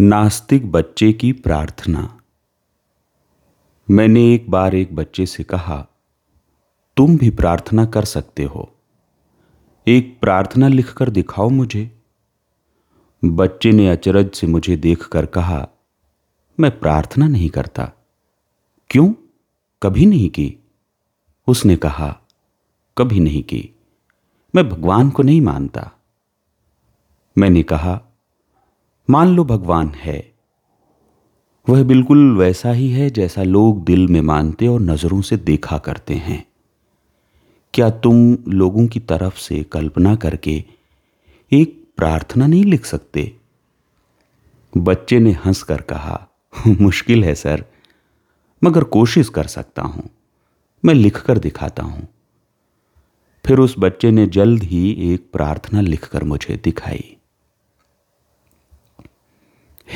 नास्तिक बच्चे की प्रार्थना। मैंने एक बार एक बच्चे से कहा, तुम भी प्रार्थना कर सकते हो। एक प्रार्थना लिखकर दिखाओ मुझे। बच्चे ने अचरज से मुझे देखकर कहा, मैं प्रार्थना नहीं करता। क्यों? कभी नहीं की। उसने कहा, कभी नहीं की। मैं भगवान को नहीं मानता। मैंने कहा मान लो भगवान है। वह बिल्कुल वैसा ही है जैसा लोग दिल में मानते और नज़रों से देखा करते हैं। क्या तुम लोगों की तरफ़ से कल्पना करके एक प्रार्थना नहीं लिख सकते? बच्चे ने हंसकर कहा, मुश्किल है, सर। मगर कोशिश कर सकता हूँ। मैं लिखकर दिखाता हूँ। फिर उस बच्चे ने जल्द ही एक प्रार्थना लिखकर मुझे दिखाई।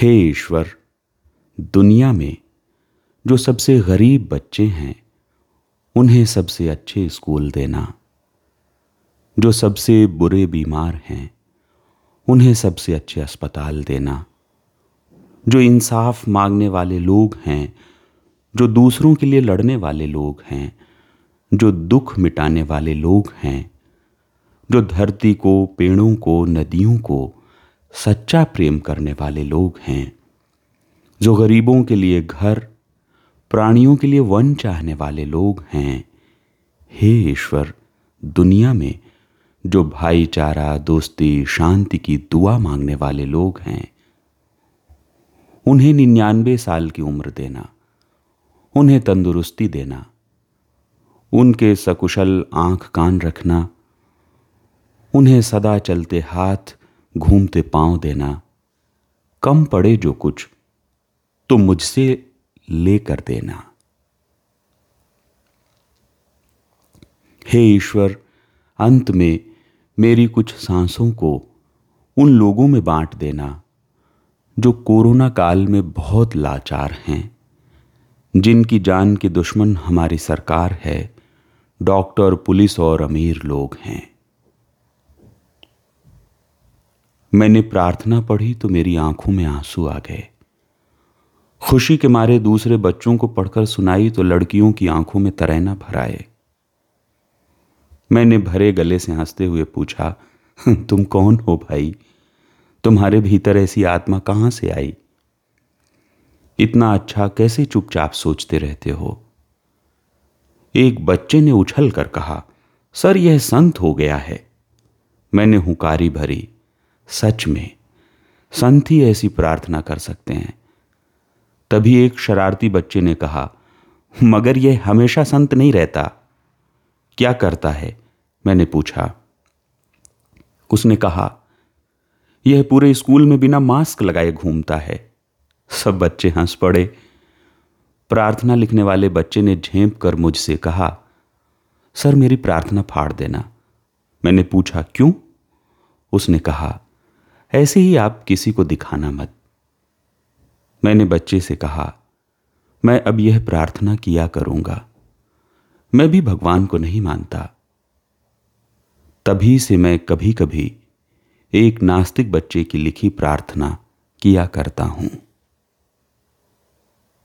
हे ईश्वर, दुनिया में जो सबसे गरीब बच्चे हैं, उन्हें सबसे अच्छे स्कूल देना। जो सबसे बुरे बीमार हैं, उन्हें सबसे अच्छे अस्पताल देना। जो इंसाफ मांगने वाले लोग हैं, जो दूसरों के लिए लड़ने वाले लोग हैं, जो दुख मिटाने वाले लोग हैं, जो धरती को, पेड़ों को, नदियों को सच्चा प्रेम करने वाले लोग हैं, जो गरीबों के लिए घर, प्राणियों के लिए वन चाहने वाले लोग हैं। हे ईश्वर, दुनिया में जो भाईचारा, दोस्ती, शांति की दुआ मांगने वाले लोग हैं, उन्हें निन्यानवे साल की उम्र देना, उन्हें तंदुरुस्ती देना, उनके सकुशल आँख कान रखना, उन्हें सदा चलते हाथ घूमते पाँव देना। कम पड़े जो कुछ तो मुझसे लेकर देना। हे ईश्वर, अंत में मेरी कुछ सांसों को उन लोगों में बांट देना, जो कोरोना काल में बहुत लाचार हैं, जिनकी जान के दुश्मन हमारी सरकार है, डॉक्टर, पुलिस और अमीर लोग हैं। मैंने प्रार्थना पढ़ी तो मेरी आँखों में आँसू आ गए। खुशी के मारे दूसरे बच्चों को पढ़कर सुनाई तो लड़कियों की आँखों में तरैना भर आए। मैंने भरे गले से हँसते हुए पूछा तुम कौन हो भाई? तुम्हारे भीतर ऐसी आत्मा कहाँ से आई? इतना अच्छा कैसे चुपचाप सोचते रहते हो? एक बच्चे ने उछल कर कहा, सर, यह संत हो गया है। मैंने हुकारी भरी सच में संत ही ऐसी प्रार्थना कर सकते हैं। तभी एक शरारती बच्चे ने कहा, मगर यह हमेशा संत नहीं रहता। क्या करता है? मैंने पूछा। उसने कहा, यह पूरे स्कूल में बिना मास्क लगाए घूमता है। सब बच्चे हंस पड़े। प्रार्थना लिखने वाले बच्चे ने झेप कर मुझसे कहा, सर, मेरी प्रार्थना फाड़ देना। मैंने पूछा, क्यों? उसने कहा ऐसे ही आप किसी को दिखाना मत। मैंने बच्चे से कहा, मैं अब यह प्रार्थना किया करूँगा। मैं भी भगवान को नहीं मानता। तभी से मैं कभी कभी एक नास्तिक बच्चे की लिखी प्रार्थना किया करता हूँ।